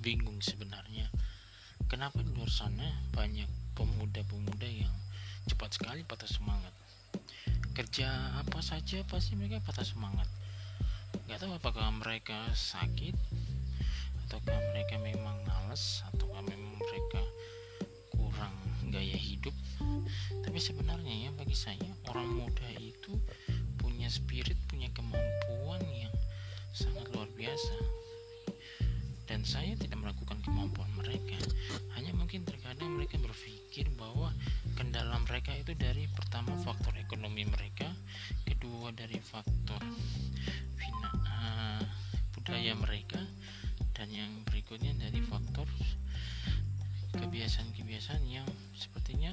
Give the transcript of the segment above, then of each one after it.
bingung sebenarnya. Kenapa di luar sana banyak pemuda-pemuda yang cepat sekali patah semangat? Kerja apa saja pasti mereka patah semangat. Nggak tahu apakah mereka sakit ataukah mereka memang males ataukah memang mereka kurang gaya hidup. Tapi sebenarnya ya bagi saya orang muda itu punya spirit punya kemampuan yang sangat luar biasa dan saya tidak melakukan kemampuan mereka. Hanya mungkin terkadang mereka berpikir bahwa kendala mereka itu dari pertama faktor ekonomi mereka kedua dari faktor fina, uh, budaya mereka dan yang berikutnya dari faktor kebiasaan-kebiasaan yang sepertinya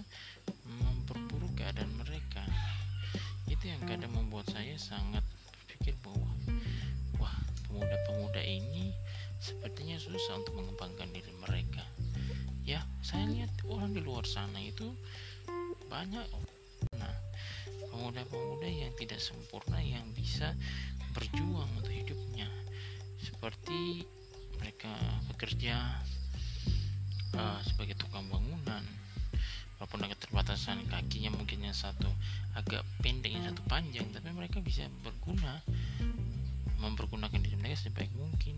memperburuk keadaan mereka. Itu yang kadang membuat saya sangat berpikir bahwa susah untuk mengembangkan diri mereka. Ya saya lihat orang di luar sana itu banyak. Nah pemuda-pemuda yang tidak sempurna yang bisa berjuang untuk hidupnya. Seperti mereka bekerja uh, sebagai tukang bangunan. Walaupun ada keterbatasan kakinya mungkin yang satu agak pendek yang satu panjang tapi mereka bisa berguna mempergunakan diri mereka sebaik mungkin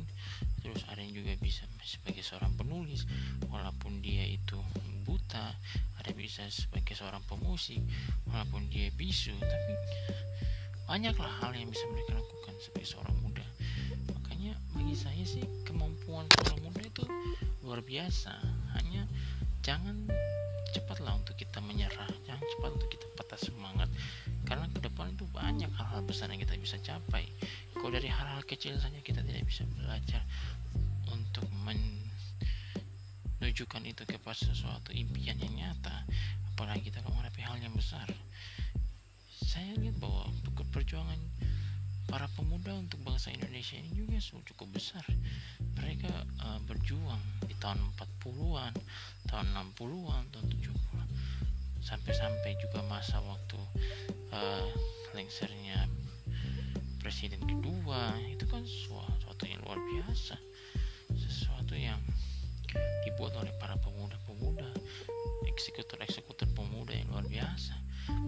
yang juga bisa sebagai seorang penulis walaupun dia itu buta ada bisa sebagai seorang pemusik walaupun dia bisu tapi banyaklah hal yang bisa mereka lakukan sebagai seorang muda. Makanya bagi saya sih kemampuan seorang muda itu luar biasa. Hanya jangan cepatlah untuk kita menyerah jangan cepat untuk kita patah semangat. Karena ke depan itu banyak hal-hal besar yang kita bisa capai. Kalau dari hal-hal kecil saja kita tidak bisa belajar menunjukkan itu kepada sesuatu impian yang nyata apalagi kita menghadapi hal yang besar. Saya lihat bahwa perjuangan para pemuda untuk bangsa Indonesia ini juga cukup besar. Mereka uh, berjuang di tahun 40-an tahun 60-an tahun 70-an sampai-sampai juga masa waktu uh, lengsernya presiden kedua. Itu kan sesuatu yang luar biasa. Sesuatu yang dibuat oleh para pemuda-pemuda eksekutor-eksekutor pemuda yang luar biasa.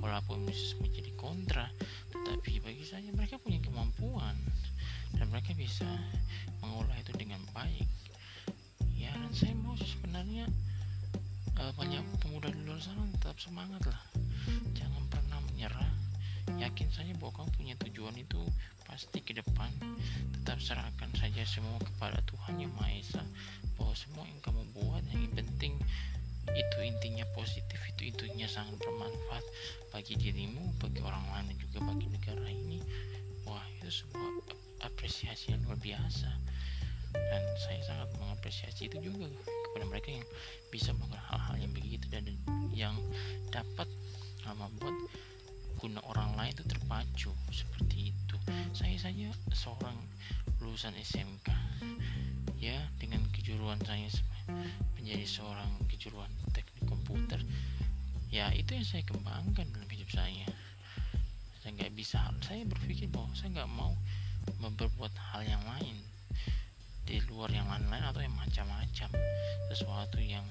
Walaupun menjadi kontra tetapi bagi saya mereka punya kemampuan dan mereka bisa mengolah itu dengan baik. Ya dan saya mau sebenarnya uh, banyak pemuda di luar sana tetap semangat lah. Jangan pernah menyerah yakin saja bahwa kamu punya tujuan itu pasti ke depan. Tetap serahkan saja semua kepada Tuhan yang Maha Esa bahwa semua yang kamu buat yang penting itu intinya positif itu intinya sangat bermanfaat bagi dirimu bagi orang lain dan juga bagi negara ini. Wah itu sebuah apresiasi yang luar biasa. Dan saya sangat mengapresiasi itu juga kepada mereka yang bisa melakukan hal-hal yang begitu dan yang dapat membuat guna orang lain itu terpacu seperti itu. Saya saja seorang lulusan SMK ya dengan kejuruan saya menjadi seorang kejuruan teknik komputer. Ya itu yang saya kembangkan dalam hidup saya. Saya nggak bisa saya berpikir bahwa saya nggak mau memperbuat hal yang lain di luar yang lain-lain atau yang macam-macam. Sesuatu yang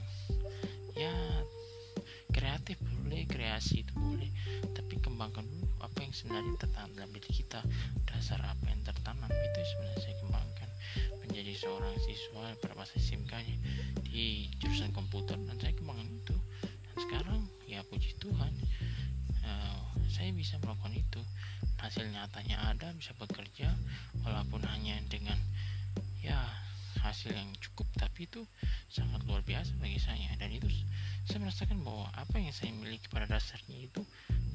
boleh kreasi itu boleh tapi kembangkan dulu apa yang sebenarnya tertanam dalam diri kita. Dasar apa yang tertanam itu sebenarnya saya kembangkan. Menjadi seorang siswa pada masa SMK di jurusan komputer. Dan saya kembangkan itu. Dan sekarang ya puji Tuhan uh, saya bisa melakukan itu. Hasil nyatanya ada bisa bekerja walaupun hanya dengan ya hasil yang cukup. Tapi itu sangat luar biasa bagi saya. Dan itu saya merasakan bahwa apa yang saya miliki pada dasarnya itu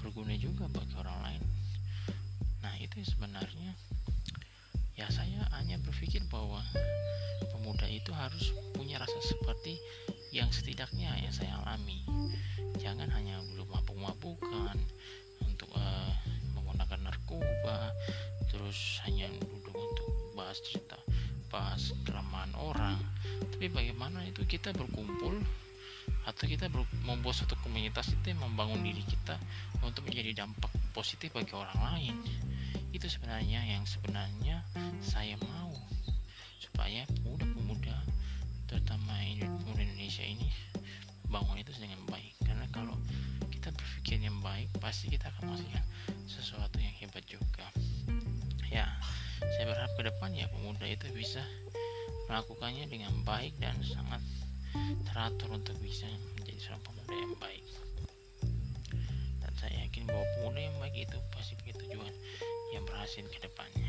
berguna juga bagi orang lain. Nah itu sebenarnya. Ya saya hanya berpikir bahwa pemuda itu harus punya rasa seperti yang setidaknya yang saya alami. Jangan hanya belum mabuk-mabukan untuk uh, menggunakan narkoba terus hanya duduk untuk bahas cerita bahas kelemahan orang. Tapi bagaimana itu kita berkumpul atau kita membuat suatu komunitas itu yang membangun diri kita untuk menjadi dampak positif bagi orang lain. Itu sebenarnya yang sebenarnya saya mau. Supaya pemuda-pemuda terutama pemuda Indonesia ini bangun itu dengan baik. Karena kalau kita berpikir yang baik pasti kita akan menghasilkan sesuatu yang hebat juga. Ya saya berharap ke depan ya pemuda itu bisa melakukannya dengan baik dan sangat teratur untuk bisa menjadi seorang pemuda yang baik. Dan saya yakin bahwa pemuda yang baik itu pasti punya tujuan yang berhasil ke depannya